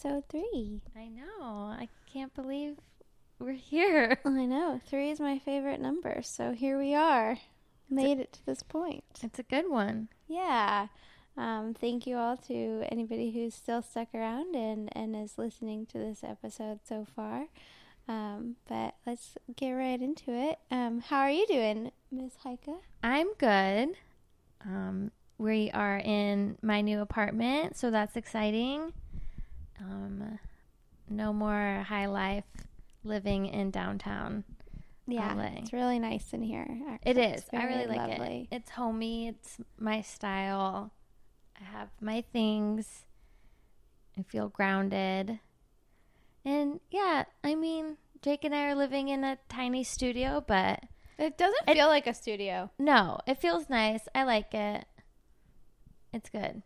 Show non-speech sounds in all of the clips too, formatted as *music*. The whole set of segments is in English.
episode three. I know. I can't believe we're here. *laughs* I know. Three is my favorite number. So here we are. Made it to this point. It's a good one. Yeah. Um, thank you all to anybody who's still stuck around and, and is listening to this episode so far. Um, but let's get right into it. Um, how are you doing, Miss Heike? I'm good. Um, we are in my new apartment, so that's exciting. Um, no more high life living in downtown. Yeah, LA. it's really nice in here. Actually. It's I really very like lovely. it. It's homey. It's my style. I have my things. I feel grounded. And yeah, I mean, Jake and I are living in a tiny studio, but It doesn't It- feel like a studio. no, it feels nice. I like it. It's good.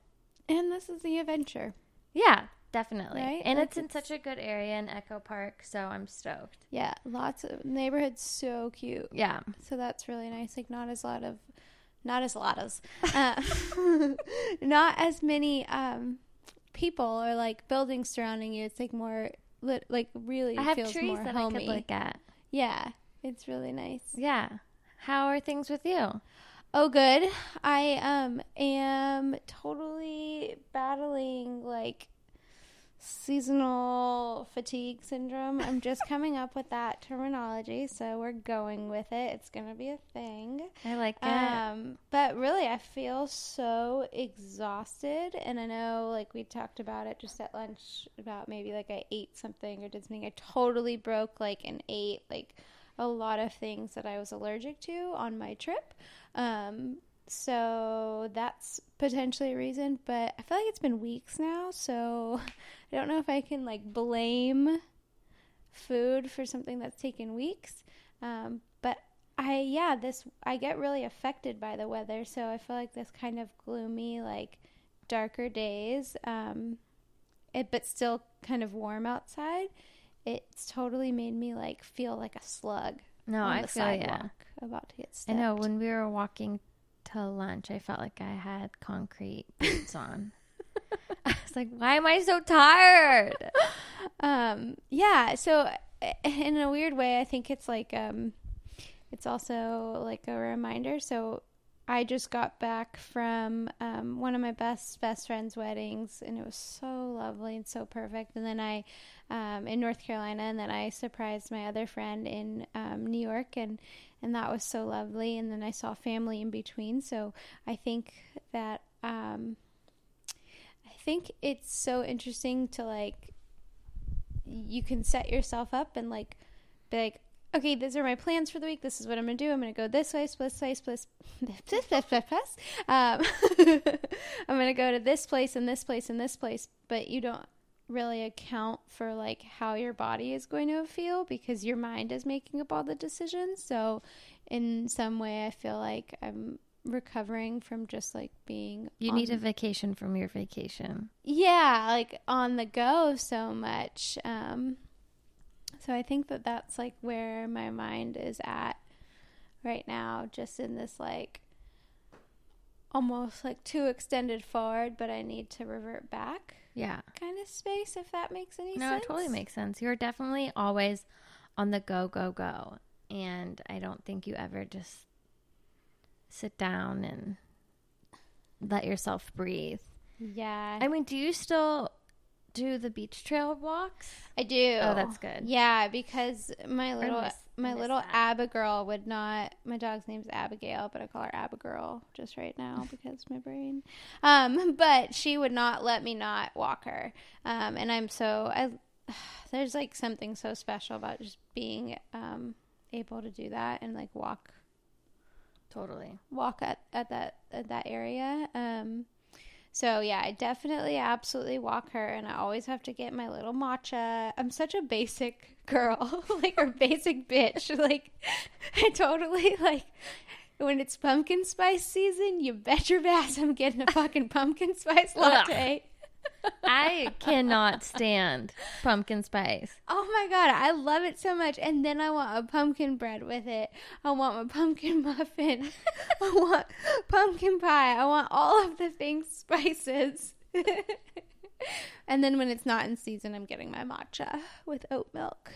And this is the adventure. Yeah, definitely. Right? And Like it's in it's- such a good area in Echo Park, so I'm stoked. Yeah, lots of neighborhood's so cute. Yeah. So that's really nice. Like not as lot of, not as a lot of, *laughs* uh, *laughs* not as many um, people or like buildings surrounding you. It's like more lit, like really I have feels trees more that homey. I could look at. Yeah, it's really nice. Yeah. How are things with you? Oh, good. I um am totally battling like seasonal fatigue syndrome. I'm just *laughs* coming up with that terminology, so we're going with it. It's gonna be a thing. I like it. Um, but really, I feel so exhausted, and I know, like we talked about it just at lunch about maybe like I ate something or did something. I totally broke like and ate like a lot of things that I was allergic to on my trip. Um, so that's potentially a reason, but I feel like it's been weeks now, so *laughs* I don't know if I can like blame food for something that's taken weeks. Um, but I yeah, this I get really affected by the weather, so I feel like this kind of gloomy, like darker days, um, it but still kind of warm outside. It's totally made me like feel like a slug no, on I the feel yeah. about to get I stepped. know when we were walking to lunch, I felt like I had concrete boots *laughs* on. I was like, why am I so tired? um yeah so in a weird way i think it's like um it's also like a reminder so i just got back from um, one of my best best friend's weddings and it was so lovely and so perfect. And then i um, in north carolina and then i surprised my other friend in um, new york and and that was so lovely. And then i saw family in between. So i think that um, i think it's so interesting to like you can set yourself up and like be like okay these are my plans for the week. This is what i'm gonna do. I'm gonna go this way *laughs* this place this this um *laughs* i'm gonna go to this place and this place and this place but you don't really account for like how your body is going to feel because your mind is making up all the decisions. So in some way i feel like i'm recovering from just like being You on need a vacation from your vacation. yeah like on the go so much. Um so i think that that's like where my mind is at right now just in this like almost like too extended forward but i need to revert back Yeah. kind of space if that makes any No, sense No, it totally makes sense. You're definitely always on the go, go, go. And I don't think you ever just sit down and let yourself breathe. yeah I mean, do you still do the beach trail walks? I do. Oh, that's good. Yeah, because my little miss- my little that. Abigail would not. My dog's name's Abigail, but I call her Abigail just right now *laughs* because my brain. Um, but she would not let me not walk her. Um, and I'm so I. *sighs* There's like something so special about just being um able to do that and like walk Totally. walk at, at that at that area. Um, so yeah, I definitely absolutely walk her, and I always have to get my little matcha. I'm such a basic girl, *laughs* like or basic bitch. *laughs* Like I totally like when it's pumpkin spice season. You bet your ass I'm getting a fucking pumpkin spice latte. I cannot stand pumpkin spice. Oh my god, I love it so much. And then I want a pumpkin bread with it. I want my pumpkin *laughs* muffin. I want pumpkin pie. I want all of the things spices. *laughs* and then when it's not in season, I'm getting my matcha with oat milk,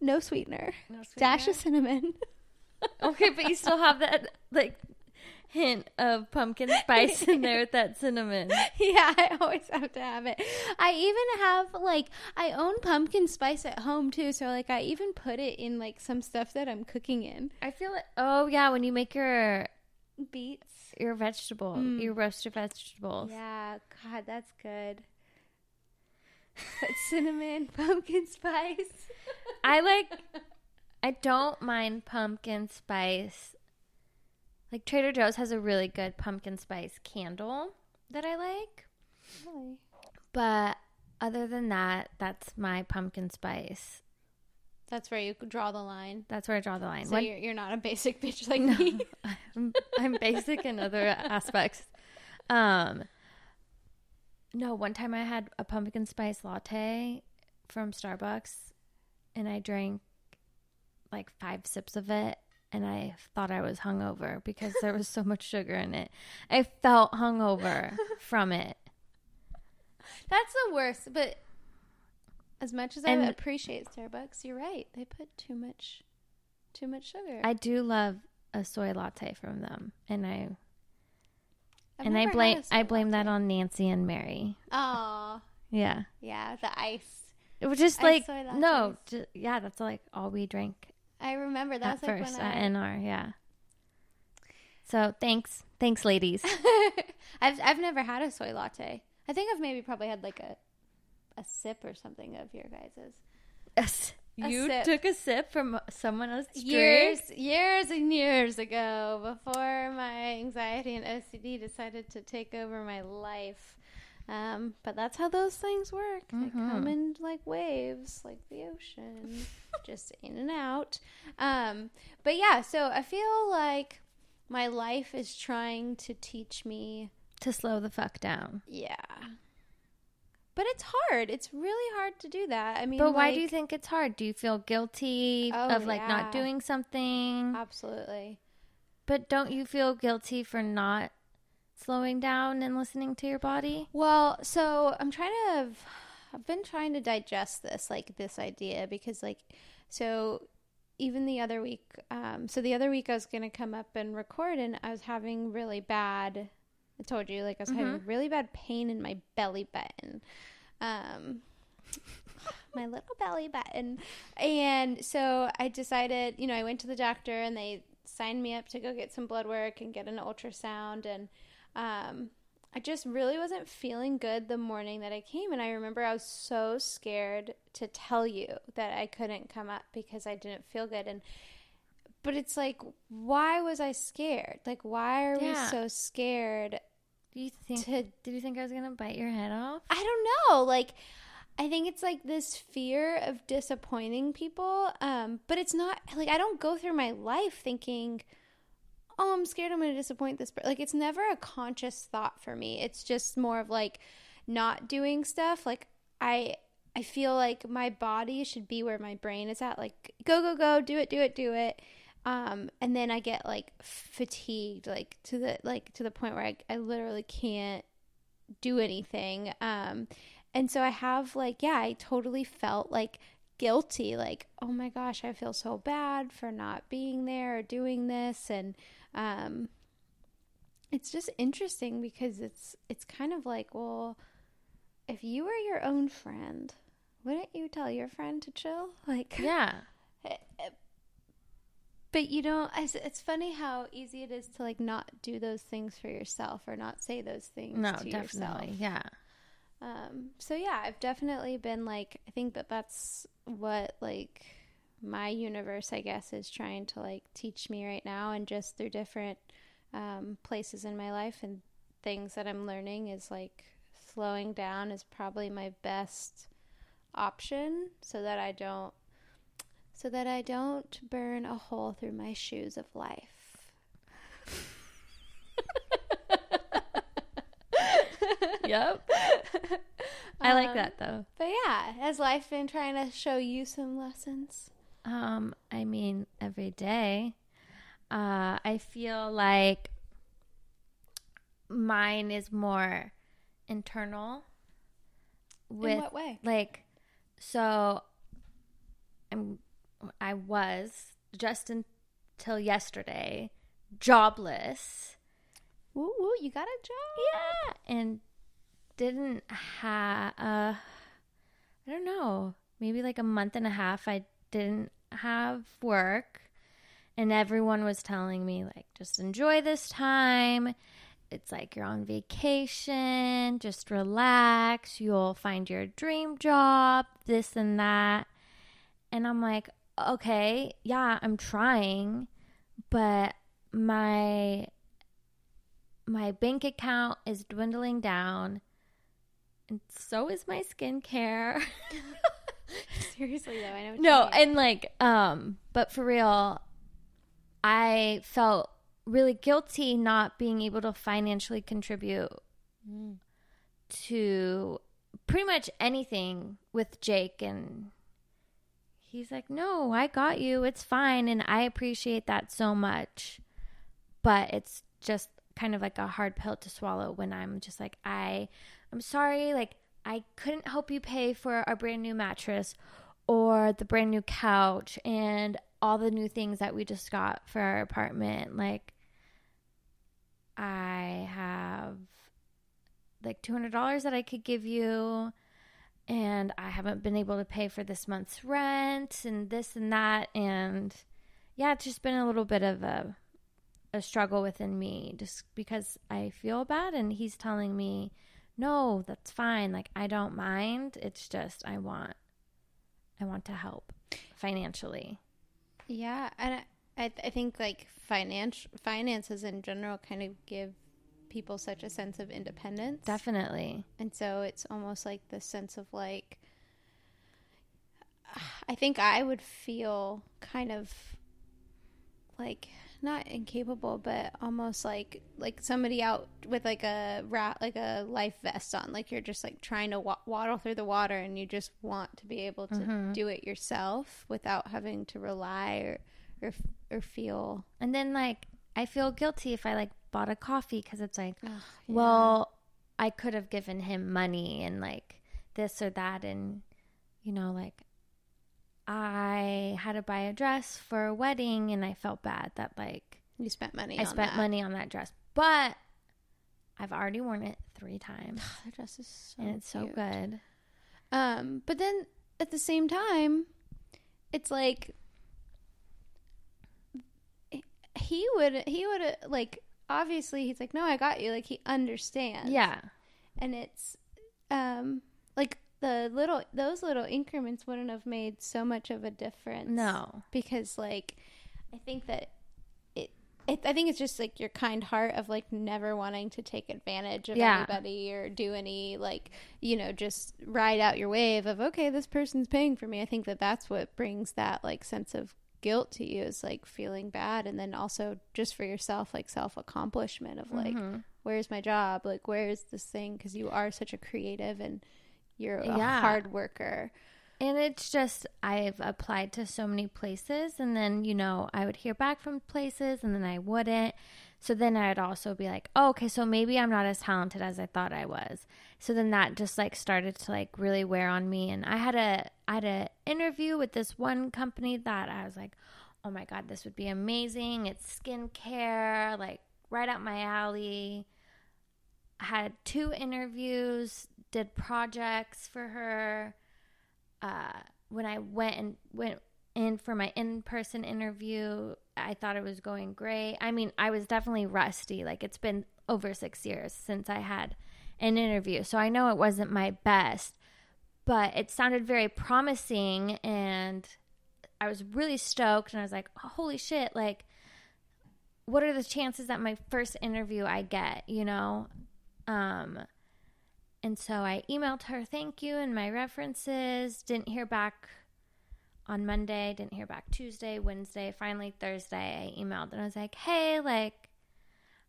no sweetener, dash of cinnamon. Okay, but you still have that like hint of pumpkin *laughs* spice in there with that cinnamon. *laughs* yeah, I always have to have it. I even have like I own pumpkin spice at home too, so like I even put it in like some stuff that I'm cooking in. I feel it. Oh yeah, when you make your Beets. your vegetable, Mm. your roasted vegetables. Yeah, God, that's good. Cinnamon, *laughs* pumpkin spice. I like. I don't mind pumpkin spice. Like Trader Joe's has a really good pumpkin spice candle that I like. Really? But other than that, that's my pumpkin spice. That's where you draw the line. That's where I draw the line. So When- you're, you're not a basic *laughs* bitch like me. *laughs* I'm, I'm basic in other aspects. Um, no, one time I had a pumpkin spice latte from Starbucks, and I drank like five sips of it, and I thought I was hungover because there was so much sugar in it. I felt hungover from it. That's the worst. But as much as And- I appreciate Starbucks, you're right. They put too much, too much sugar. I do love a soy latte from them, and I I've and I blame I blame that on Nancy and Mary. Oh. Yeah. yeah, the ice. It was just Ice like no, lattes. ju- yeah, that's like all we drank I remember that at was like first at I. NR. Yeah. So thanks, thanks, ladies. *laughs* I've I've never had a soy latte. I think I've maybe probably had like a a sip or something of your guys's. Yes, you sip. took a sip from someone else's years, drink. years and years ago, before my anxiety and OCD decided to take over my life. Um, but that's how those things work. They Mhm. come in like waves, like the ocean, *laughs* just in and out. Um, but yeah, so I feel like my life is trying to teach me to slow the fuck down. yeah. But it's hard. It's really hard to do that. I mean, But why do you think it's hard? Do you feel guilty Oh, of like yeah. not doing something? Absolutely. But don't you feel guilty for not slowing down and listening to your body? Well, so I'm trying to. I've been trying to digest this, like this idea, because like, so even the other week, um, so the other week I was gonna come up and record, and I was having really bad. I told you, like I was having really bad pain in my belly button. Um, *laughs* my little belly button. And so I decided, you know, I went to the doctor and they signed me up to go get some blood work and get an ultrasound. And um, I just really wasn't feeling good the morning that I came. And I remember I was so scared to tell you that I couldn't come up because I didn't feel good. And but it's like, why was I scared? Like, why are Yeah. we so scared Do you think? to Did you think I was gonna bite your head off? I don't know. Like, I think it's like this fear of disappointing people. Um, but it's not like I don't go through my life thinking, "Oh, I'm scared I'm going to disappoint this." person. Like, it's never a conscious thought for me. It's just more of like not doing stuff. Like, I I feel like my body should be where my brain is at. Like, go go go, do it, do it, do it. Um, and then I get like fatigued, like to the like to the point where I, I literally can't do anything. Um, and so I have like, yeah, I totally felt like guilty, like, oh my gosh, I feel so bad for not being there or doing this, and um, it's just interesting because it's it's kind of like, well, if you were your own friend, wouldn't you tell your friend to chill? *laughs* Like, Yeah. but you don't. It's, it's funny how easy it is to like not do those things for yourself or not say those things. No, to yourself. definitely. Yeah. Um, so yeah, I've definitely been like, I think that that's what like my universe, I guess, is trying to like teach me right now, and just through different um, places in my life and things that I'm learning is like slowing down is probably my best option, so that I don't, so that I don't burn a hole through my shoes of life. *laughs* Yep. *laughs* I like Um, that though. But yeah, has life been trying to show you some lessons? Um, I mean, every day. Uh, I feel like mine is more internal. with In what way? like so I'm I was just until yesterday jobless. Woo woo, you got a job. Yeah, and didn't have uh I don't know, maybe like a month and a half I didn't have work and everyone was telling me like just enjoy this time. It's like you're on vacation, just relax, you'll find your dream job, this and that. And I'm like, okay, yeah, I'm trying, but my my bank account is dwindling down and so is my skincare. *laughs* Seriously though, I know. What no, and like um but for real I felt really guilty not being able to financially contribute Mm. to pretty much anything with Jake and he's like, "No, I got you. It's fine." And I appreciate that so much. But it's just kind of like a hard pill to swallow when I'm just like, "I I'm sorry, like I couldn't help you pay for our brand new mattress or the brand new couch and all the new things that we just got for our apartment. Like I have like $200 that I could give you and I haven't been able to pay for this month's rent and this and that and yeah, it's just been a little bit of a a struggle within me just because I feel bad and he's telling me, "No, that's fine. Like I don't mind. It's just I want I want to help financially." Yeah, and I, I, I think like finance finances in general kind of give people such a sense of independence. Definitely. And so it's almost like the sense of like, I think I would feel kind of like not incapable, but almost like like somebody out with like a rat, like a life vest on, like you're just like trying to wa- waddle through the water, and you just want to be able to Mhm. do it yourself without having to rely or or or feel. And then like I feel guilty if I like bought a coffee cuz it's like, Ugh, well, I could have given him money and like this or that and you know like I had to buy a dress for a wedding and I felt bad that like you spent money. I spent that. money on that dress. But I've already worn it 3 times *sighs* the dress is so and it's so good. Um, but then at the same time, it's like he would he would like obviously he's like no I got you like he understands Yeah. and it's um like the little those little increments wouldn't have made so much of a difference No. because like I think that it, it I think it's just like your kind heart of like never wanting to take advantage of Yeah. anybody or do any like you know just ride out your wave of okay this person's paying for me. I think that that's what brings that like sense of guilt to you is like feeling bad and then also just for yourself like self accomplishment of like Mhm. where's my job like where's this thing because you are such a creative and you're a Yeah. hard worker And it's just, I've applied to so many places, and then, you know, I would hear back from places, and then I wouldn't. So then I'd also be like, oh, okay, so maybe I'm not as talented as I thought I was. So then that just like started to like really wear on me. And I had a, I had an interview with this one company that I was like, oh my God, this would be amazing. It's skincare, like right up my alley. I had two interviews, did projects for her uh, when I went and went in for my in-person interview, I thought it was going great. I mean, I was definitely rusty. Like it's been over 6 years since I had an interview. So I know it wasn't my best, but it sounded very promising and I was really stoked and I was like, "Holy shit, like what are the chances that my first interview I get, you know?" Um and so I emailed her thank you and my references. Didn't hear back on Monday, didn't hear back Tuesday, Wednesday, finally Thursday. I emailed and I was like, hey, like,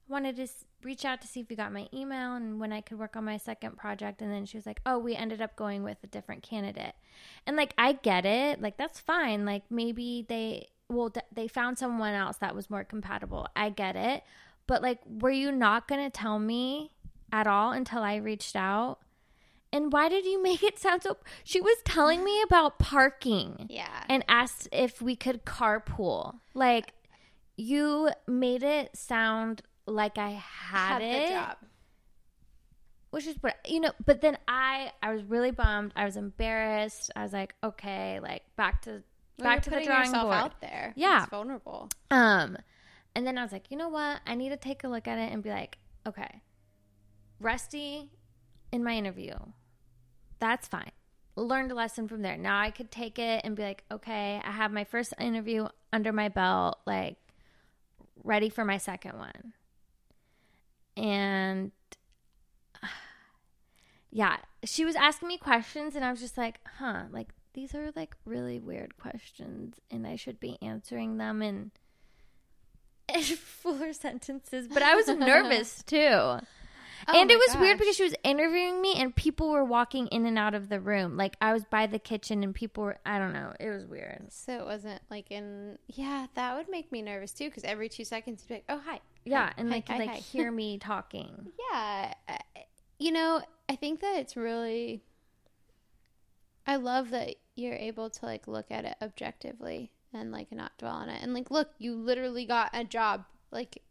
I wanted to reach out to see if you got my email and when I could work on my second project. And then she was like, oh, we ended up going with a different candidate. And like, I get it. Like, that's fine. Like, maybe they, well, they found someone else that was more compatible. I get it. But like, were you not going to tell me at all until I reached out. and why did you make it sound so she was telling me about parking Yeah. and asked if we could carpool like you made it sound like i had, Had it the job. which is what you know but then i i was really bummed i was embarrassed i was like okay like back to Well, back to the drawing yourself board out there. Yeah. It's vulnerable. um and then i was like you know what i need to take a look at it and be like okay rusty in my interview that's fine learned a lesson from there now i could take it and be like okay i have my first interview under my belt like ready for my second one and *sighs* yeah, she was asking me questions, and I was just like, huh, like these are like really weird questions, and I should be answering them in, *laughs* fuller sentences. But I was *laughs* nervous too. Oh and Oh my it was weird because she was interviewing me, and people were walking in and out of the room. Like I was by the kitchen, and people were, I don't know, it was weird. So it wasn't like in. Yeah, that would make me nervous too because every two seconds you'd be like, "Oh hi." Yeah, Hi, and hi, could hi, like hear *laughs* me talking. Yeah, you know, I think that it's really. I love that you're able to like look at it objectively and like not dwell on it. And like, look, you literally got a job. Like,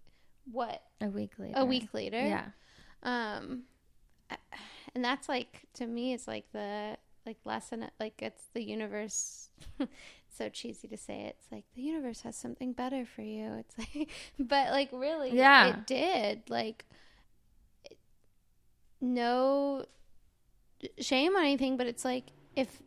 what A week later. a week later? Yeah. Um, and that's like to me, it's like the like lesson. Like it's the universe. *laughs* so cheesy to say it. It's like the universe has something better for you. It's like, *laughs* but like really, Yeah. it did. Like, it- no shame on anything, but it's like if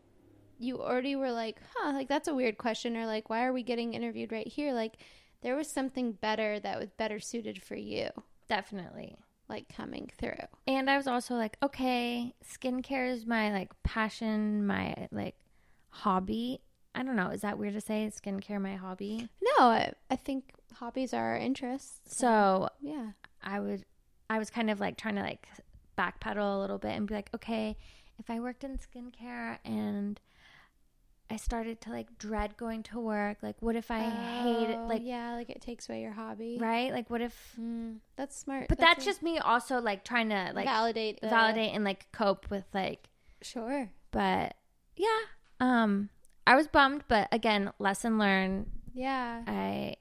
you already were like, huh, like that's a weird question, or like, why are we getting interviewed right here? Like, there was something better that was better suited for you, Definitely. Like coming through. And I was also like, okay, skincare is my like passion, my like hobby. I don't know. Is that weird to say? Skincare my hobby? No, I, I think hobbies are our interests. So yeah, I would, I was kind of like trying to like backpedal a little bit and be like, okay, if I worked in skincare and I started to like dread going to work, like what if I hate it? Oh, Like, yeah, like it takes away your hobby. right? Like what if? Mm, that's smart. But that's, just me also like trying to like validate the validate and like cope with like Sure. but yeah um i was bummed but again lesson learned Yeah. i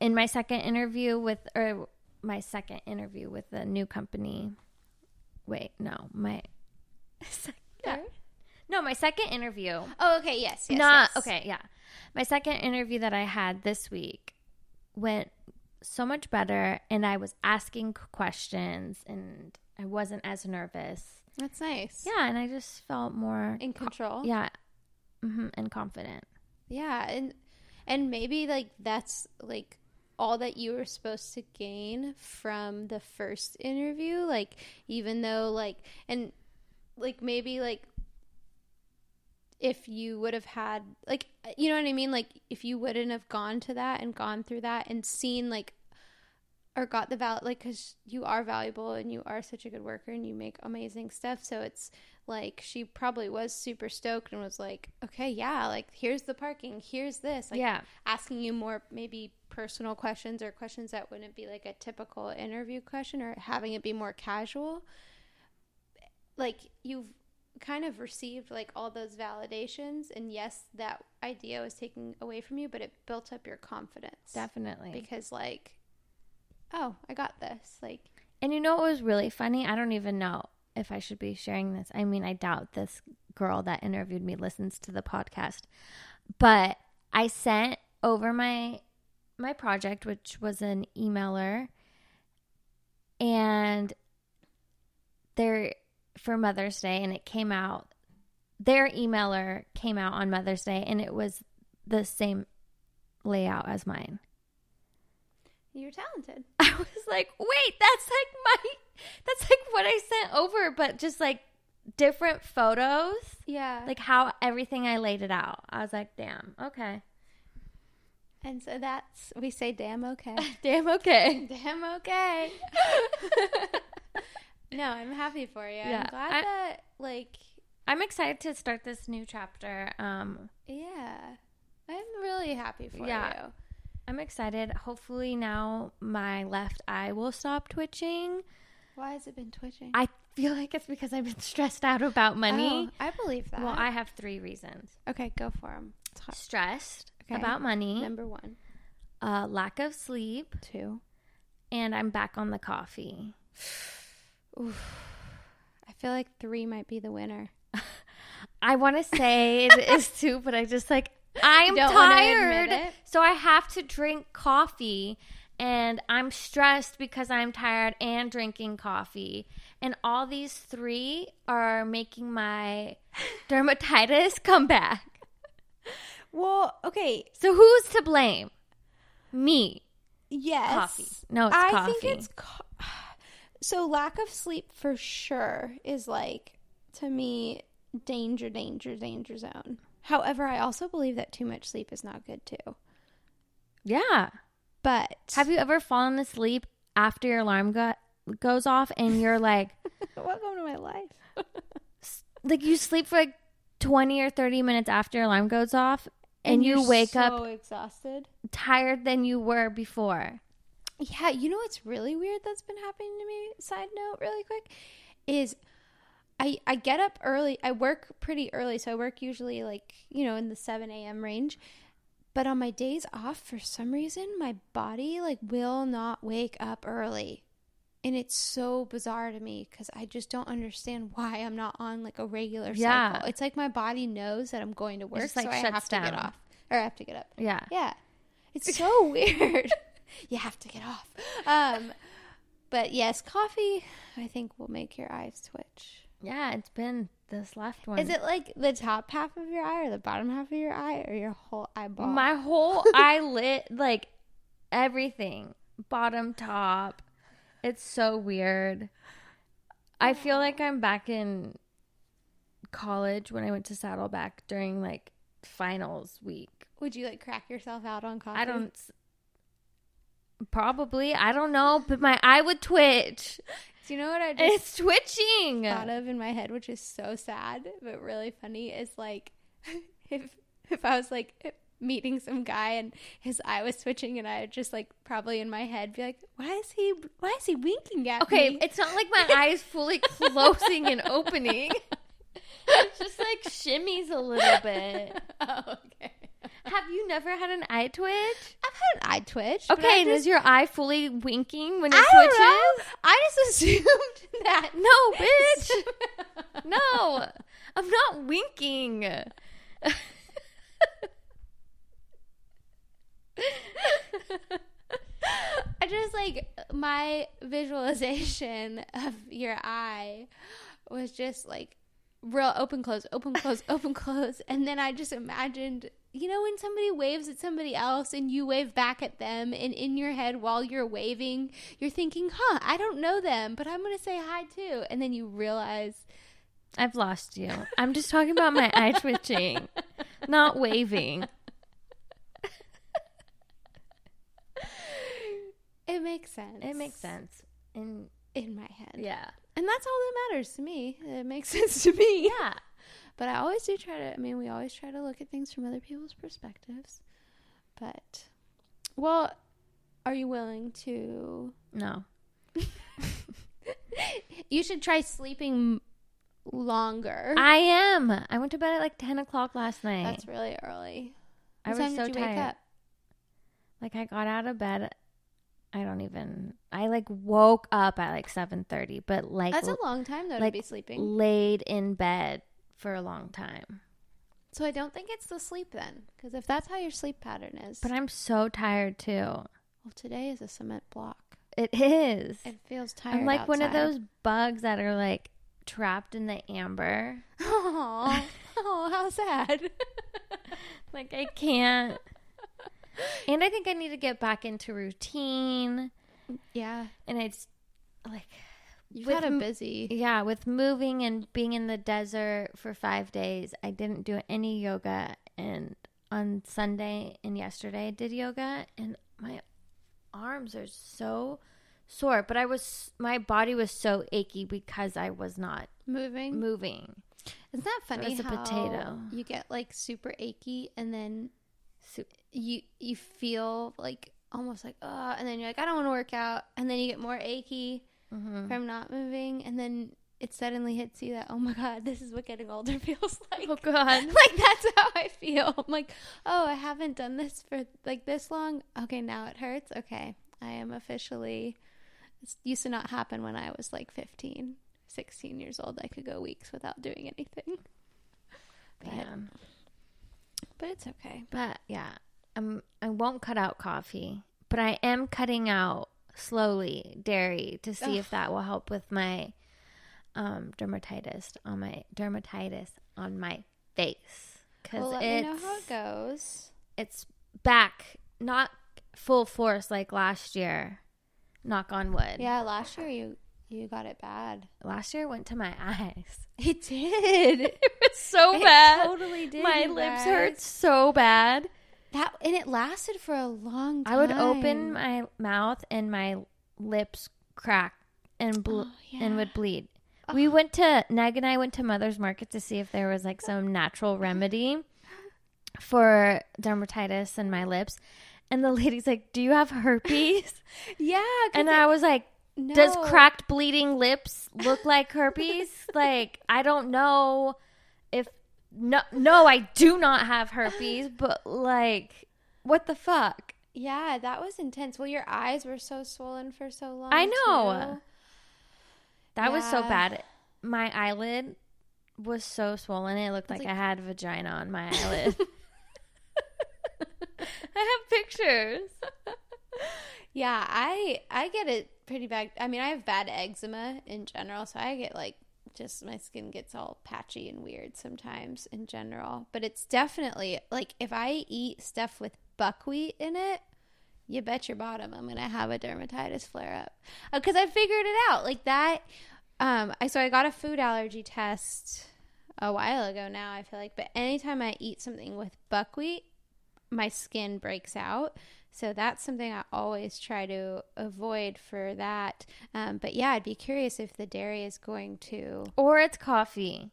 in my second interview with or my second interview with a new company wait no my *laughs* yeah. No my second interview Oh, okay. Yes. Yes. not yes. okay yeah my second interview that i had this week went so much better and i was asking questions and i wasn't as nervous That's nice. yeah and i just felt more In control. yeah hmm and confident Yeah, and and maybe like that's like all that you were supposed to gain from the first interview like even though like and like maybe like if you would have had like you know what I mean? Like if you wouldn't have gone to that and gone through that and seen like or got the val like cuz you are valuable and you are such a good worker and you make amazing stuff. So it's like she probably was super stoked and was like okay yeah like here's the parking here's this like yeah. asking you more maybe personal questions or questions that wouldn't be like a typical interview question or having it be more casual. Like you've kind of received like all those validations and yes that idea was taken away from you but it built up your confidence. Definitely. Because like oh i got this like and you know what was really funny? I don't even know if i should be sharing this. I mean i doubt this girl that interviewed me listens to the podcast. But i sent over my my project which was an emailer and there for mother's day and it came out their emailer came out on mother's day and it was the same layout as mine you're talented *laughs* I was like, wait, that's like my, that's like what I sent over, but just like different photos, yeah like how everything I laid it out. I was like, damn, okay. and so that's we say damn okay *laughs* Damn, okay. *laughs* Damn okay. No, I'm happy for you. Yeah, I'm glad I- that like I'm excited to start this new chapter. Um, yeah. I'm really happy for Yeah. you. I'm excited. Hopefully now my left eye will stop twitching. Why has it been twitching? I feel like it's because I've been stressed out about money. Oh, I believe that. well, I have three reasons: okay, go for them. stressed Okay. about money, Number one, uh, lack of sleep, two. and I'm back on the coffee. I feel like three might be the winner. *laughs* I want to say it is *laughs* two, but I just like I'm Don't tired, so I have to drink coffee, and I'm stressed because I'm tired and drinking coffee, and all these three are making my *laughs* dermatitis come back. Well, okay, So who's to blame? Me. yes. Coffee. No, it's I coffee. think it's co- so lack of sleep for sure is like to me danger, danger, danger zone. However, I also believe that too much sleep is not good too. Yeah. But Have you ever fallen asleep after your alarm go- goes off and you're like, *laughs* welcome to my life? like you sleep for like 20 or 30 minutes after your alarm goes off and, you you're wake so up exhausted. tired than you were before. Yeah, you know what's really weird that's been happening to me? Side note, really quick, is I I get up early. I work pretty early, so I work usually like you know in the seven a.m. range. But on my days off, for some reason, my body like will not wake up early, and it's so bizarre to me because I just don't understand why I'm not on like a regular Yeah. cycle. It's like my body knows that I'm going to work, just, like, so I have to get down. off or I have to get up. Yeah. Yeah. It's so *laughs* weird. *laughs* you have to get off. Um, but yes, coffee, I think, will make your eyes twitch. Yeah, it's been this left one. Is it like the top half of your eye or the bottom half of your eye or your whole eyeball? my whole *laughs* eyelid, like everything, bottom, top. It's so weird. I feel like I'm back in college when I went to Saddleback during like finals week. Would you like crack yourself out on coffee? I don't. Probably, I don't know, but my eye would twitch. Do you know what I just It's twitching. thought of in my head, which is so sad but really funny, is like *laughs* if if I was like meeting some guy and his eye was twitching and I would just like probably in my head be like, Why is he why is he winking at Okay, me? Okay, it's not like my *laughs* eye is fully closing and opening. *laughs* It just like shimmies a little bit. oh, okay. *laughs* Have you never had an eye twitch? I've had an eye twitch. Okay, and just, is your eye fully winking when it I twitches? know. I just *laughs* assumed that No, *laughs* bitch. no, I'm not winking. I just like my visualization of your eye was just like real open close open close *laughs* open close and then I just imagined you know when somebody waves at somebody else and you wave back at them and in your head while you're waving you're thinking huh I don't know them but I'm going to say hi too and then you realize I've lost you. I'm just talking about my eye *laughs* twitching, not waving. it makes sense It makes sense. And in my head yeah, and that's all that matters to me it makes *laughs* sense to me yeah. But I always do try to, I mean, we always try to look at things from other people's perspectives. But, well, are you willing to? No, *laughs* You should try sleeping longer. I am. I went to bed at like ten o'clock last night. That's really early. I What was so tired. Like I got out of bed. I don't even. I like woke up at like seven thirty, but like That's a long time, though, like, to be sleeping. laid in bed for a long time. So I don't think it's the sleep then. Because if that's how your sleep pattern is. But I'm so tired too. well, today is a cement block. It is. It feels tired. I'm like one of those bugs that are like trapped in the amber. *laughs* Aw. *laughs* oh, how sad. Like I can't. *laughs* and I think I need to get back into routine. yeah. And it's like You've had a busy. Yeah, with moving and being in the desert for five days, I didn't do any yoga. And on Sunday and yesterday, I did yoga, and my arms are so sore. But I was, my body was so achy because I was not Moving. moving. Isn't that funny? as a potato. You get like super achy, and then you you feel like almost like oh and then you're like I don't want to work out, and then you get more achy mhm. from not moving, and then it suddenly hits you that oh my god, this is what getting older *laughs* feels like. Oh God. *laughs* like that's how I feel. I'm like, oh, I haven't done this for like this long. Okay, now it hurts. Okay, I am officially. It used to not happen when I was like 15, 16 years old. I could go weeks without doing anything. *laughs* But, but it's okay. But yeah, um, I won't cut out coffee, but I am cutting out slowly dairy to see Ugh. if that will help with my um, dermatitis on my dermatitis on my face because Well, let me know how it goes. it's back, not full force like last year. Knock on wood. Yeah, last year you you got it bad. Last year went to my *laughs* eyes. It did. *laughs* it was so It bad. totally did. my lips guys. hurt so bad. That and it lasted for a long time. I would open my mouth and my lips crack and ble- Oh, and would bleed. We went to Neg and I went to Mother's Market to see if there was like some natural remedy for dermatitis in my lips. And the lady's like, "Do you have herpes?" *laughs* yeah, and it- I was like, "Does cracked bleeding lips look like herpes?" *laughs* like, I don't know no no, I do not have herpes, *sighs* but like what the fuck? Yeah, that was intense. Well, your eyes were so swollen for so long. I know. too. That was so bad. My eyelid was so swollen. It looked like, like- I had vagina on my *laughs* eyelid. I have pictures. *laughs* Yeah, I I get it pretty bad. I mean, I have bad eczema in general, so I get like just my skin gets all patchy and weird sometimes in general. But it's definitely like if I eat stuff with buckwheat in it, you bet your bottom I'm gonna have a dermatitis flare up because I figured it out like that. Um, I so I got a food allergy test a while ago now. I feel like, but anytime I eat something with buckwheat, my skin breaks out. So that's something I always try to avoid for that. Um, but yeah, I'd be curious if the dairy is going to. Or it's coffee.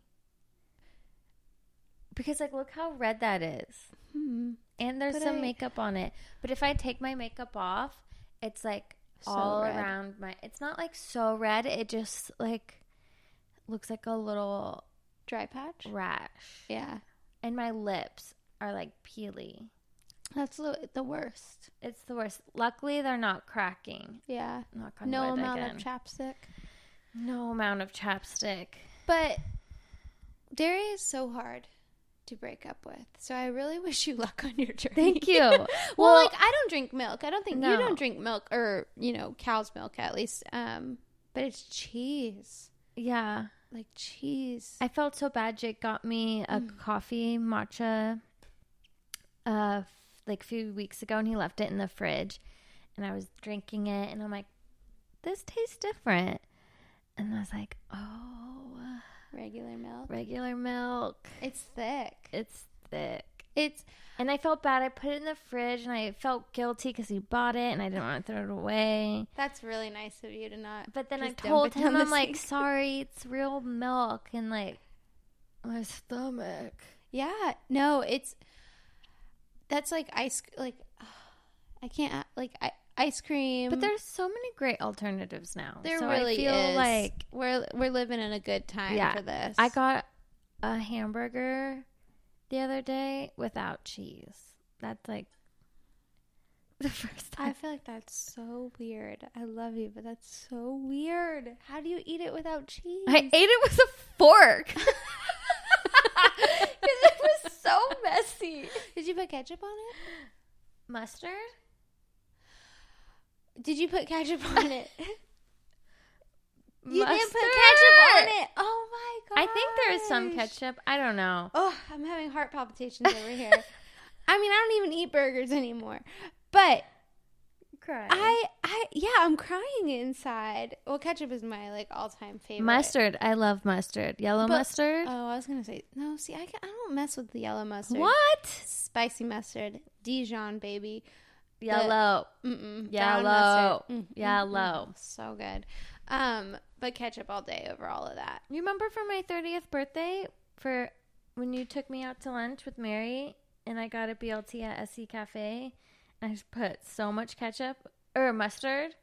Because like look how red that is. Hmm, And there's But some I- makeup on it. But if I take my makeup off, it's like So all red. around my it's not like so red. It just like looks like a little dry patch. rash. Yeah, And my lips are like peely. That's the, the worst. It's the worst. Luckily, they're not cracking. Yeah, Knock on no wood amount again. of chapstick. no amount of chapstick. But dairy is so hard to break up with. So I really *laughs* wish you luck on your journey. Thank you. *laughs* well, Well- like I don't drink milk. I don't think you don't drink milk or, you know, cow's milk at least. Um, but it's cheese. Yeah. Like cheese. I felt so bad. Jake got me a coffee matcha uh like a few weeks ago and he left it in the fridge and I was drinking it and I'm like this tastes different. And I was like, "Oh, Regular milk. regular milk. It's thick. It's thick." It's And I felt bad. I put it in the fridge and I felt guilty cuz he bought it and I didn't want to throw it away. that's really nice of you to not. But then I told him, I'm like, sink. sorry, it's real milk. And like, my stomach. Yeah, no, it's that's like ice like *sighs* I can't uh, like I, ice cream. But there's so many great alternatives now. there So really I feel is. like we're we're living in a good time Yeah, for this. I got a hamburger the other day without cheese. That's like *laughs* the first I feel like that's so weird. I love you, but that's so weird. How do you eat it without cheese? I ate it with a fork. *laughs* *laughs* Because it was so messy. Did you put ketchup on it? Mustard? Did you put ketchup on it? *laughs* You Mustard? didn't put ketchup on it. Oh my god! I think there is some ketchup. I don't know. Oh, I'm having heart palpitations over here. *laughs* I mean, I don't even eat burgers anymore. But Cry. I, I, yeah, I'm crying inside. Well, ketchup is my like all-time favorite. Mustard. I love mustard. Yellow But- mustard. Oh, I was gonna say no. See, I, ca- I don't mess with the yellow mustard. what? Spicy mustard, Dijon, baby. Yellow. Mm-mm. Yellow. Mustard. Mm, mm, Yellow. So good. Um, but ketchup all day over all of that. You remember for my 30th birthday for when you took me out to lunch with Mary and I got a BLT at SC Cafe and I just put so much ketchup or mustard.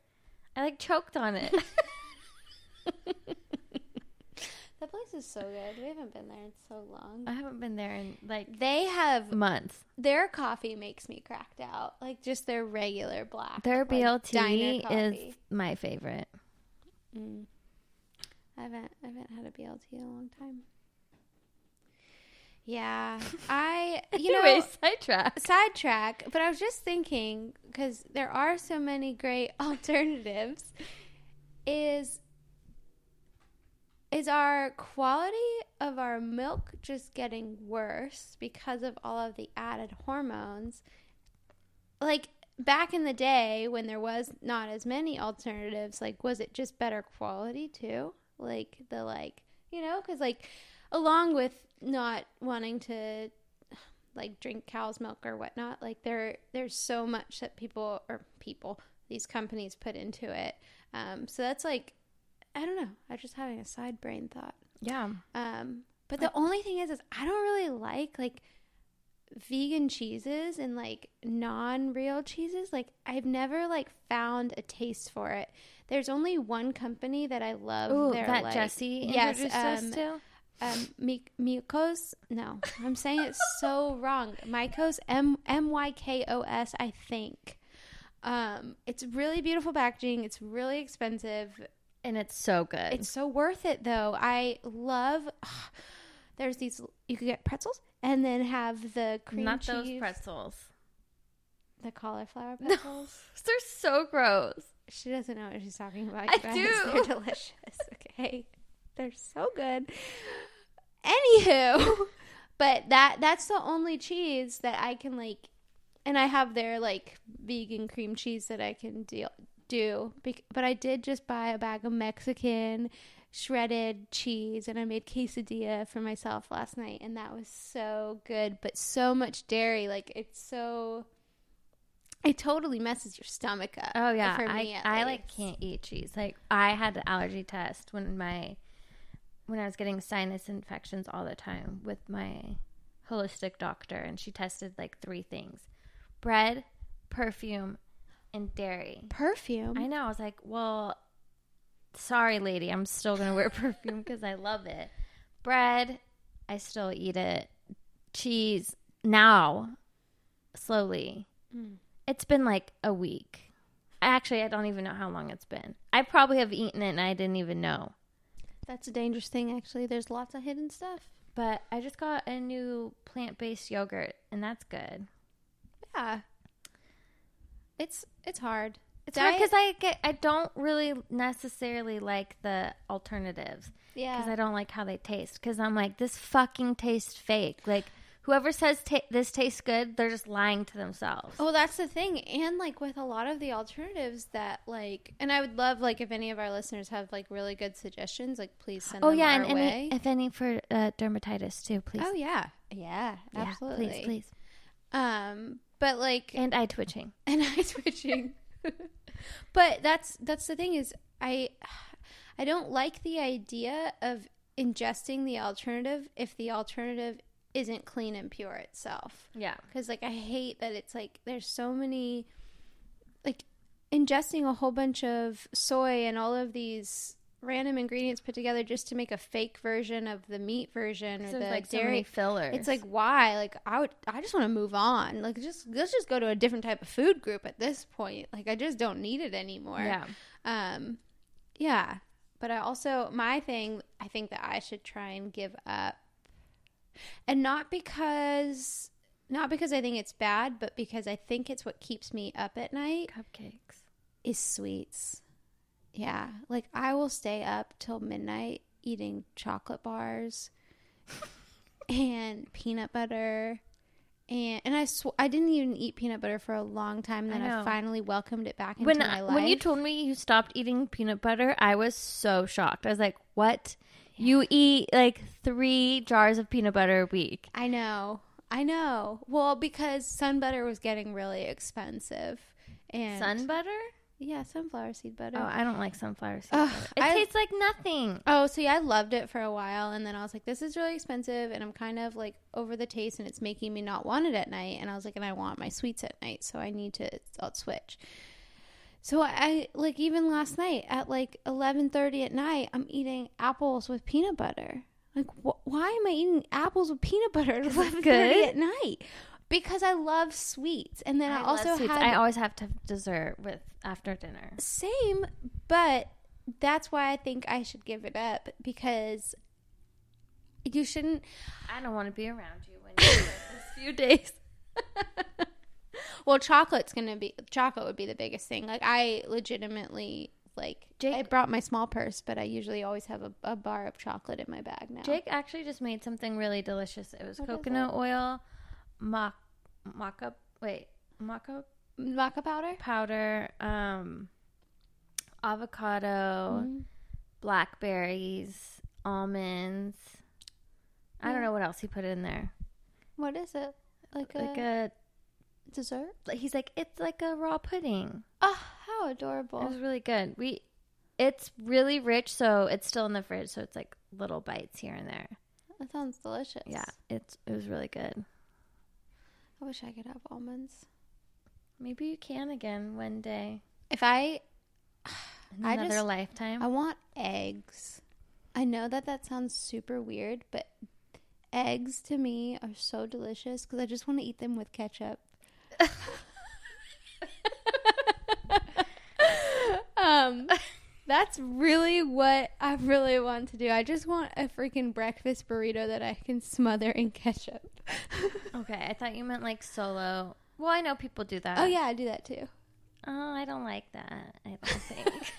I like choked on it. *laughs* The place is so good. We haven't been there in so long. I haven't been there in like They have months. their coffee makes me cracked out. Like just their regular black. Their BLT diner is my favorite. Mm. I haven't I haven't had a BLT in a long time. Yeah, I *laughs* you know Anyway, sidetrack. sidetrack, but I was just thinking because there are so many great *laughs* alternatives. Is is our quality of our milk just getting worse because of all of the added hormones? Like back in the day when there was not as many alternatives, like was it just better quality too? Like the like, you know, cuz like along with not wanting to like drink cow's milk or whatnot, like there there's so much that people or people these companies put into it. Um, so that's like I don't know. I'm just having a side brain thought. Yeah. Um, but the only thing is, is I don't really like like vegan cheeses and like non-real cheeses. Like I've never like found a taste for it. There's only one company that I love. Ooh, that like- Jesse yes, introduced us um, to. Um, Mykos. No, I'm saying it so wrong. Mykos, M M Y K O S, I think. Um, it's really beautiful packaging. It's really expensive. And it's so good. It's so worth it though. I love. *sighs* There's these. You could get pretzels and then have the cream not cheese. those pretzels. The cauliflower pretzels. *laughs* They're so gross. She doesn't know what she's talking about. I you guys. do. They're *laughs* delicious. Okay, they're so good. Anywho, *laughs* but that that's the only cheese that I can like, and I have their like vegan cream cheese that I can deal do. But I did just buy a bag of Mexican shredded cheese, and I made quesadilla for myself last night, and that was so good. But so much dairy, like it's so. It totally messes your stomach up. Oh yeah, I I like can't eat cheese. Like I had an allergy test when my when I was getting sinus infections all the time with my holistic doctor, and she tested like three things: bread, perfume, and dairy. perfume. I know. I was like, well, sorry, lady, I'm still gonna wear *laughs* perfume because I love it. Bread, I still eat it. Cheese now, slowly. Mm. It's been like a week. Actually, I don't even know how long it's been. I probably have eaten it and I didn't even know. That's a dangerous thing, actually. There's lots of hidden stuff. But I just got a new plant based yogurt and that's good. Yeah, it's it's hard. It's hard because I get I don't really necessarily like the alternatives yeah, because I don't like how they taste. Because I'm like, this fucking tastes fake. Like whoever says ta- this tastes good, they're just lying to themselves. well, that's the thing, and like with a lot of the alternatives that like, and I would love like if any of our listeners have like really good suggestions, like please send. Oh them yeah, and any, if any for uh, dermatitis too, please. oh yeah, yeah, Yeah, absolutely. please, please. Um, but like, And eye twitching. *laughs* and eye twitching. *laughs* but that's that's the thing is I *sighs* I don't like the idea of ingesting the alternative if the alternative isn't clean and pure itself. Yeah. Cuz like I hate that it's like there's so many like ingesting a whole bunch of soy and all of these random ingredients put together just to make a fake version of the meat version or the like dairy many fillers. it's like why? Like I would I just want to move on. Like just let's just go to a different type of food group at this point. Like I just don't need it anymore. yeah. Um yeah. But I also my thing I think that I should try and give up. And not because not because I think it's bad, but because I think it's what keeps me up at night Cupcakes. is sweets. Yeah, like I will stay up till midnight eating chocolate bars *laughs* and peanut butter. And and I sw- I didn't even eat peanut butter for a long time. And then I, know. finally welcomed it back into When my I- life. when you told me you stopped eating peanut butter, I was so shocked. I was like, "What? You eat like 3 jars of peanut butter a week?" I know, I know. Well, because sun butter was getting really expensive, and Sun butter? yeah, sunflower seed butter. Oh, I don't like sunflower seed Ugh, butter. It I- tastes like nothing. Oh, so yeah, I loved it for a while, and then I was like, "This is really expensive," and I'm kind of like over the taste, and it's making me not want it at night. And I was like, "And I want my sweets at night, so I need to I'll switch." So I like even last night at like eleven thirty at night, I'm eating apples with peanut butter. Like, wh- why am I eating apples with peanut *laughs* butter at eleven thirty at night? Because I love sweets, and then I, I also had I always have to have dessert with after dinner. same, but that's why I think I should give it up because you shouldn't. I don't want to be around you when you *laughs* few days. *laughs* Well, chocolate's gonna be chocolate would be the biggest thing. Like I legitimately like Jake- I brought my small purse, but I usually always have a, a bar of chocolate in my bag now. Jake actually just made something really delicious. It was What coconut oil, maca, maca, wait, maca maca powder. powder, um, avocado, Mhm. blackberries, almonds. I don't know what else he put in there. What is it? Like a, Like a, dessert? like he's like it's like a raw pudding. Oh, how adorable! It was really good. We, it's really rich, so it's still in the fridge, so it's like little bites here and there. That sounds delicious. Yeah, it's it was really good. I wish I could have almonds. Maybe you can again one day. If I, *sighs* In I another just- lifetime. I want eggs. I know that that sounds super weird, but eggs to me are so delicious because I just want to eat them with ketchup. Um, that's really what I really want to do. I just want a freaking breakfast burrito that I can smother in ketchup. okay, I thought you meant like solo. Well, I know people do that. oh yeah, I do that too. Oh, I don't like that. I don't *laughs* think.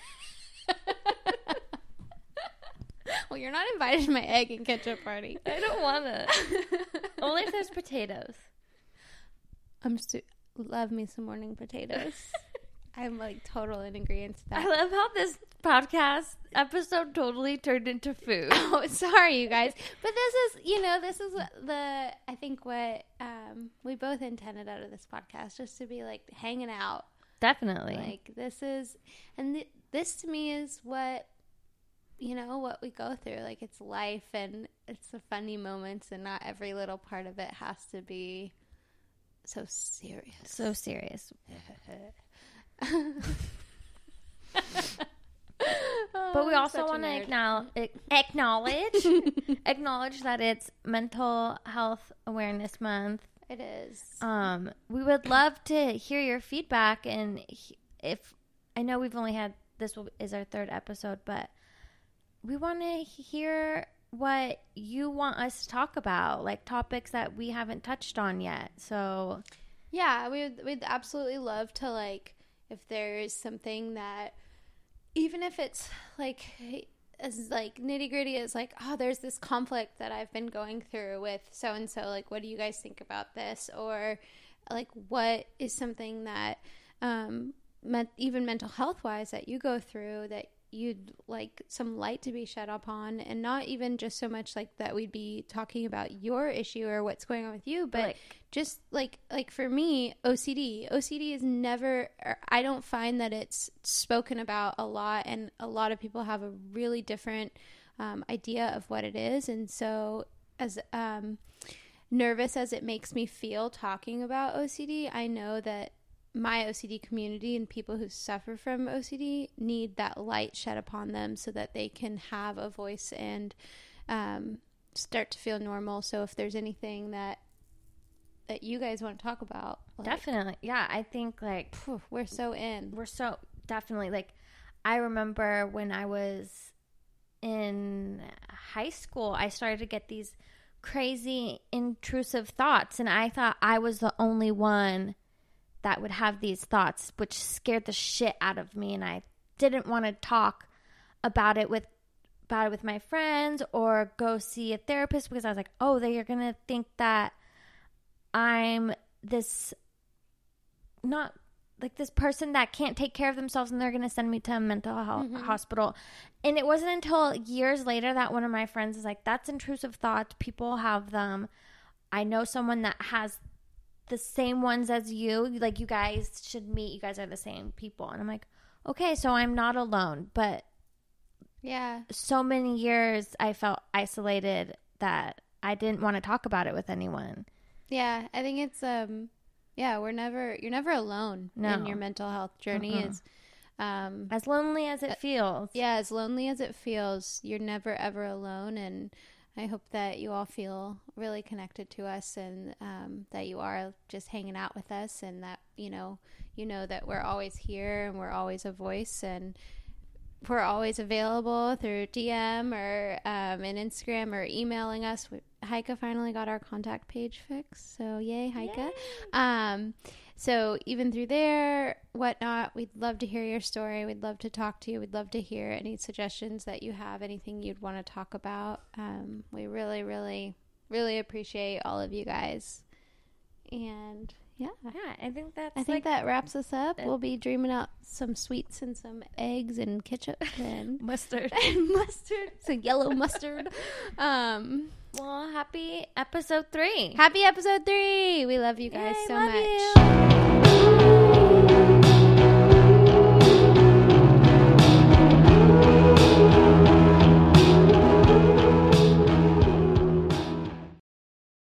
well, you're not invited to my egg and ketchup party. I don't want to. *laughs* Only if there's potatoes. I'm su- love me some morning potatoes. *laughs* I'm like total in agreement to that. I love how this podcast episode totally turned into food. *laughs* oh, sorry, you guys, but this is you know this is the I think what um, we both intended out of this podcast just to be like hanging out. Definitely. Like this is, and th- this to me is what you know what we go through. Like it's life, and it's the funny moments, and not every little part of it has to be so serious. so serious. *laughs* But we also want to acknowledge, acknowledge, *laughs* acknowledge that it's Mental Health Awareness Month. It is. Um, we would love to hear your feedback, and he- if I know we've only had this will, is our third episode, but we want to hear what you want us to talk about, like topics that we haven't touched on yet. So Yeah, we would, we'd absolutely love to like if there is something that even if it's like as like nitty gritty as like oh there's this conflict that I've been going through with so and so like what do you guys think about this or like what is something that um even mental health wise that you go through that you'd like some light to be shed upon and not even just so much like that we'd be talking about your issue or what's going on with you but just like like for me OCD OCD is never I don't find that it's spoken about a lot and a lot of people have a really different um, idea of what it is and so as um, nervous as it makes me feel talking about OCD I know that my OCD community and people who suffer from OCD need that light shed upon them so that they can have a voice and um, start to feel normal. So if there's anything that that you guys want to talk about, like, definitely, yeah, I think like phew, we're so in. we're so definitely like I remember when I was in high school, I started to get these crazy intrusive thoughts and I thought I was the only one that would have these thoughts which scared the shit out of me and I didn't want to talk about it with about it with my friends or go see a therapist because I was like, "Oh, they're going to think that I'm this not like this person that can't take care of themselves and they're going to send me to a mental health mm-hmm. hospital. And it wasn't until years later that one of my friends is like, that's intrusive thoughts. People have them. I know someone that has the same ones as you. Like, you guys should meet. You guys are the same people. And I'm like, okay, so I'm not alone. But Yeah, so many years I felt isolated that I didn't want to talk about it with anyone. yeah. I think it's um, yeah. We're never you're never alone No. in your mental health journey. Is Um, As lonely as it feels. yeah, as lonely as it feels, you're never ever alone. And I hope that you all feel really connected to us and um, that you are just hanging out with us and that, you know, you know that we're always here and we're always a voice and we're always available through DM or um, in Instagram or emailing us. We, Heike finally got our contact page fixed, so yay, Heike! Um, so even through there, whatnot, we'd love to hear your story. We'd love to talk to you. We'd love to hear any suggestions that you have, anything you'd want to talk about. Um, we really, really, really appreciate all of you guys. And yeah, Yeah, I think that's I think like that wraps us up. We'll be dreaming out some sweets and some eggs and ketchup *laughs* and mustard. and *laughs* mustard, some yellow mustard. *laughs* Um, well, happy episode three. Happy episode three. We love you guys Yay, so much. You.